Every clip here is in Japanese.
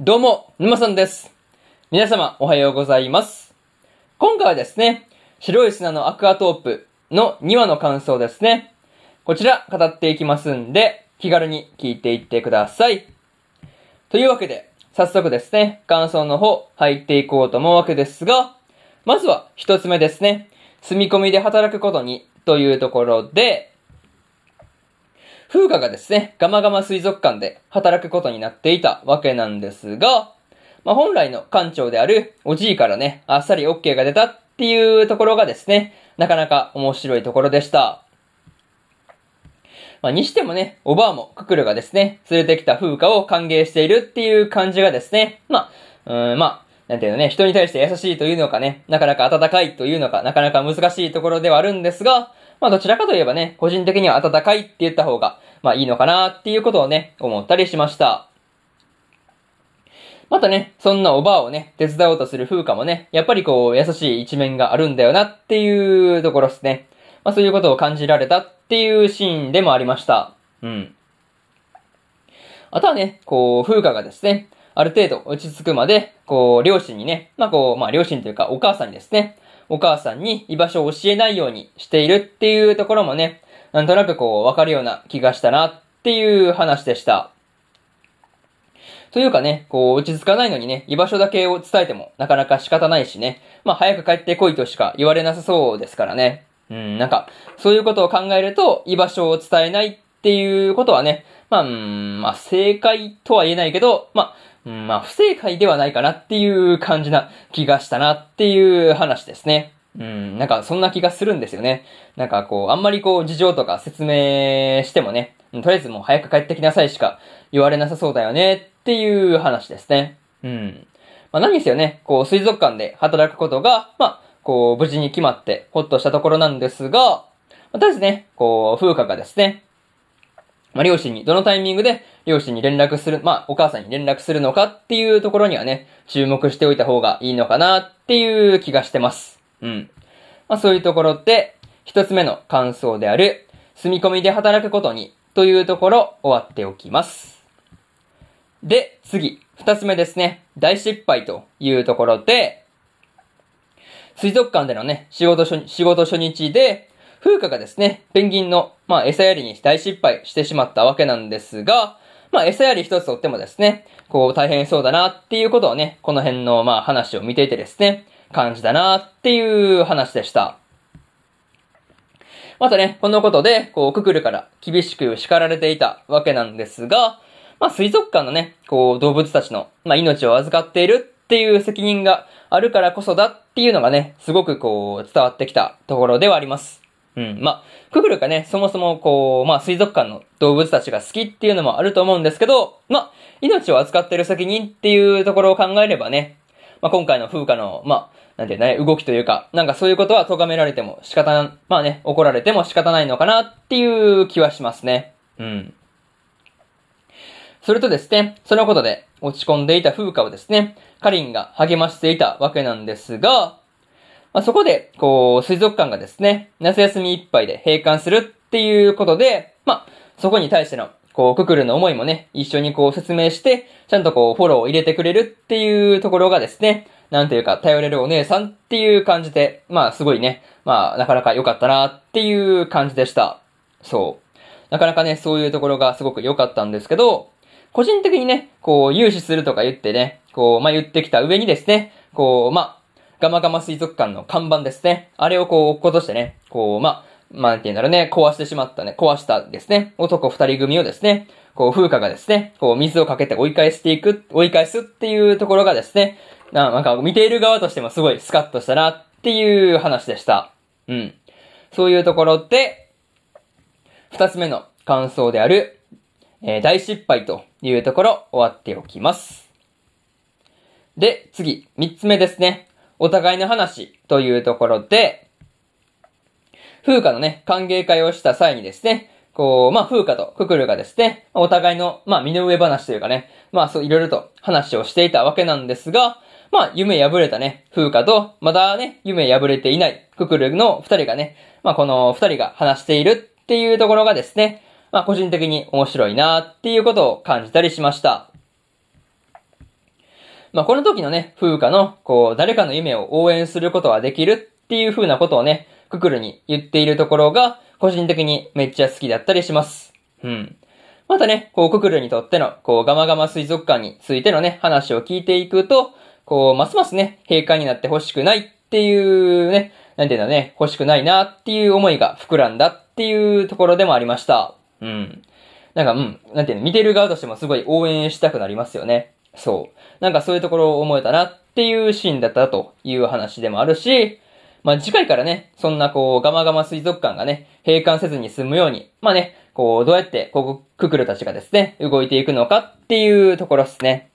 どうも、沼さんです。皆様、おはようございます。今回はですね、白い砂のアクアトープの2話の感想ですね。こちら、語っていきますんで、気軽に聞いていってください。というわけで、早速ですね、感想の方、入っていこうと思うわけですが、まずは一つ目ですね、住み込みで働くことに、というところで、風花がですね、ガマガマ水族館で働くことになっていたわけなんですが、まあ、本来の館長であるおじいからね、あっさり OK が出たっていうところがですね、なかなか面白いところでした。まあ、にしてもね、おばあもククルがですね、連れてきた風花を歓迎しているっていう感じがですね、まあ、うん、まあ、なんていうのね、人に対して優しいというのかね、なかなか温かいというのか、なかなか難しいところではあるんですが、まあどちらかといえばね、個人的には温かいって言った方が、まあいいのかなっていうことをね、思ったりしました。またね、そんなおばあをね、手伝おうとする風花もね、やっぱりこう、優しい一面があるんだよなっていうところですね。まあそういうことを感じられたっていうシーンでもありました。うん。あとはね、こう、風花がですね、ある程度落ち着くまで、こう、両親にね、まあこう、まあ両親というかお母さんにですね、お母さんに居場所を教えないようにしているっていうところもね、なんとなくこう、わかるような気がしたなっていう話でした。というかね、こう、落ち着かないのにね、居場所だけを伝えてもなかなか仕方ないしね、まあ早く帰ってこいとしか言われなさそうですからね。うん、なんか、そういうことを考えると、居場所を伝えないっていうことはね、まあ、まあ正解とは言えないけど、まあ、うんまあ不正解ではないかなっていう感じな気がしたなっていう話ですね。うん、なんかそんな気がするんですよね。なんかこう、あんまりこう事情とか説明してもね、とりあえずもう早く帰ってきなさいしか言われなさそうだよねっていう話ですね。うん。まあ何ですよね、こう水族館で働くことが、まあ、こう無事に決まってほっとしたところなんですが、まあ、とりあえずね、こう、風花がですね、まあ、両親に、どのタイミングで両親に連絡する、まあ、お母さんに連絡するのかっていうところにはね、注目しておいた方がいいのかなっていう気がしてます。うん。まあ、そういうところで、一つ目の感想である、住み込みで働くことに、というところ、終わっておきます。で、次、二つ目ですね。大失敗というところで、水族館でのね、仕事初、仕事初日で、風花がですね、ペンギンの、まあ、餌やりに大失敗してしまったわけなんですが、まあ、餌やり一つとってもですね、こう、大変そうだなっていうことをね、この辺の、まあ、話を見ていてですね、感じだなっていう話でした。またね、このことで、こう、ククルから厳しく叱られていたわけなんですが、まあ、水族館のね、こう、動物たちの、まあ、命を預かっているっていう責任があるからこそだっていうのがね、すごくこう、伝わってきたところではあります。うん。まあ、ククルがね、そもそもこう、まあ、水族館の動物たちが好きっていうのもあると思うんですけど、まあ、命を扱ってる責任っていうところを考えればね、まあ、今回の風花の、まあ、なんていうね、動きというか、なんかそういうことは咎められても仕方、まあね、怒られても仕方ないのかなっていう気はしますね。うん。それとですね、そのことで落ち込んでいた風花をですね、カリンが励ましていたわけなんですが、まあ、そこで、こう、水族館がですね、夏休みいっぱいで閉館するっていうことで、まあ、そこに対しての、こう、ククルの思いもね、一緒にこう説明して、ちゃんとこう、フォローを入れてくれるっていうところがですね、なんていうか、頼れるお姉さんっていう感じで、まあ、すごいね、まあ、なかなか良かったなっていう感じでした。そう。なかなかね、そういうところがすごく良かったんですけど、個人的にね、こう、融資するとか言ってね、こう、まあ、言ってきた上にですね、こう、まあ、ガマガマ水族館の看板ですね。あれをこう、落っことしてね、こう、ま、まあ、なんて言うんだろうね、壊してしまったね、壊したですね、男二人組をですね、こう、風花がですね、こう、水をかけて追い返していく、追い返すっていうところがですね、ななんか、見ている側としてもすごいスカッとしたなっていう話でした。うん。そういうところで、二つ目の感想である、えー大失敗というところ終わっておきます。で、次、三つ目ですね。お互いの話というところで、風花のね、歓迎会をした際にですね、こう、まあ、風花とククルがですね、お互いの、まあ、身の上話というかね、まあ、そう、いろいろと話をしていたわけなんですが、まあ、夢破れたね、風花と、まだね、夢破れていないククルの二人がね、まあ、この二人が話しているっていうところがですね、まあ、個人的に面白いなっていうことを感じたりしました。まあ、この時のね、風花の、こう、誰かの夢を応援することはできるっていう風なことをね、ククルに言っているところが、個人的にめっちゃ好きだったりします。うん。またね、こう、ククルにとっての、こう、ガマガマ水族館についてのね、話を聞いていくと、こう、ますますね、閉館になってほしくないっていうね、なんていうのね、欲しくないなっていう思いが膨らんだっていうところでもありました。うん。なんか、うん、なんていうの、見てる側としてもすごい応援したくなりますよね。そう。なんかそういうところを思えたなっていうシーンだったという話でもあるし、まあ次回からね、そんなこう、ガマガマ水族館がね、閉館せずに済むように、まあね、こう、どうやって、こう、ククルたちがですね、動いていくのかっていうところですね。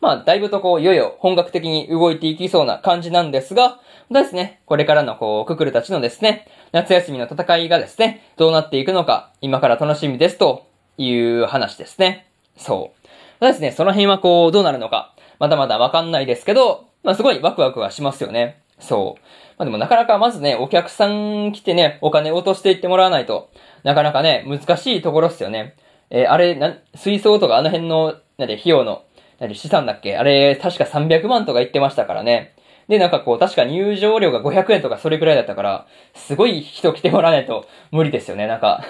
まあ、だいぶとこう、いよいよ本格的に動いていきそうな感じなんですが、またですね、これからのこう、ククルたちのですね、夏休みの戦いがですね、どうなっていくのか、今から楽しみですという話ですね。そう。ただですね、その辺はこう、どうなるのか、まだまだわかんないですけど、まあ、すごいワクワクはしますよね。そう。まあでもなかなかまずね、お客さん来てね、お金落としていってもらわないと、なかなかね、難しいところっすよね。えー、あれ、な、水槽とかあの辺の、なんで、費用の、何、資産だっけあれ、確か300万とか言ってましたからね。で、なんかこう、確か入場料が500円とかそれくらいだったから、すごい人来てもらわないと無理ですよね、なんか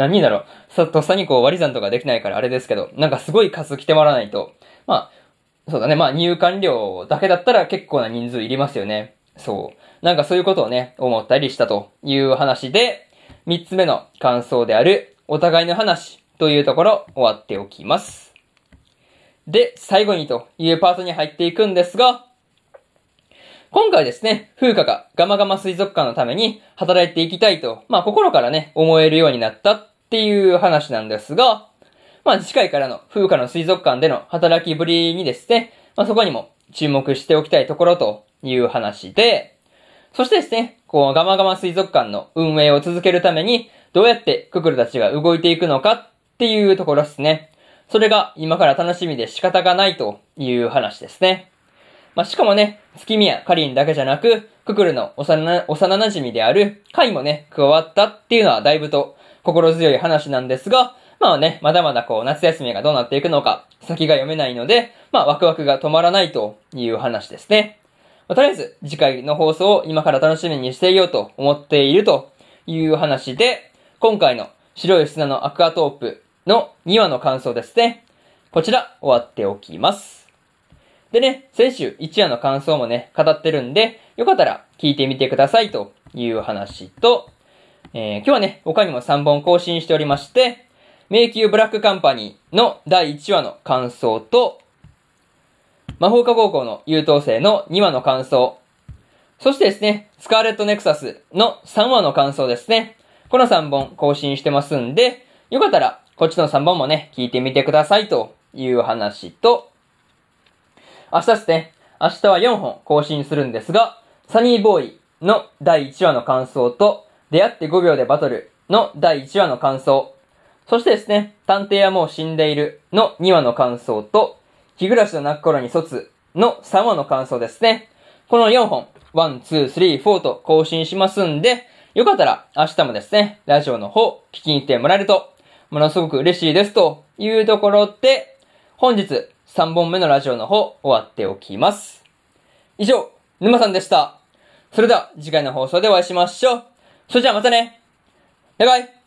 何人だろう。さ、とっさにこう割り算とかできないからあれですけど、なんかすごい数来てもらわないと。まあ、そうだね、まあ入館料だけだったら結構な人数いりますよね。そう。なんかそういうことをね、思ったりしたという話で、三つ目の感想である、お互いの話というところ終わっておきます。で、最後にというパートに入っていくんですが、今回ですね、風花がガマガマ水族館のために働いていきたいと、まあ心からね、思えるようになったっていう話なんですが、まあ次回からの風花の水族館での働きぶりにですね、まあそこにも注目しておきたいところという話で、そしてですね、こうガマガマ水族館の運営を続けるために、どうやってククルたちが動いていくのかっていうところですね。それが今から楽しみで仕方がないという話ですね。まあ、しかもね、月見やカリンだけじゃなく、ククルの幼幼馴染であるカイもね、加わったっていうのはだいぶと心強い話なんですが、まあね、まだまだこう夏休みがどうなっていくのか先が読めないので、まあワクワクが止まらないという話ですね。まあ、とりあえず次回の放送を今から楽しみにしていようと思っているという話で、今回の白い砂のアクアトープの2話の感想ですね。こちら終わっておきます。でね、先週1話の感想もね、語ってるんで、よかったら聞いてみてくださいという話と、えー、今日はね、他にも3本更新しておりまして、迷宮ブラックカンパニーの第1話の感想と、魔法科高校の優等生の2話の感想、そしてですね、スカーレットネクサスの3話の感想ですね。この3本更新してますんで、よかったらこっちの3本もね、聞いてみてくださいという話と、明日ですね、明日は4本更新するんですが、サニーボーイの第1話の感想と、出会って5秒でバトルの第1話の感想、そしてですね、探偵はもう死んでいるの2話の感想と、日暮らしの泣く頃に卒の3話の感想ですね。この4本、1、2、3、4と更新しますんで、よかったら明日もですね、ラジオの方聞きに行ってもらえるとものすごく嬉しいですというところで、本日3本目のラジオの方終わっておきます。以上、沼さんでした。それでは次回の放送でお会いしましょう。それじゃあまたね。バイバイ。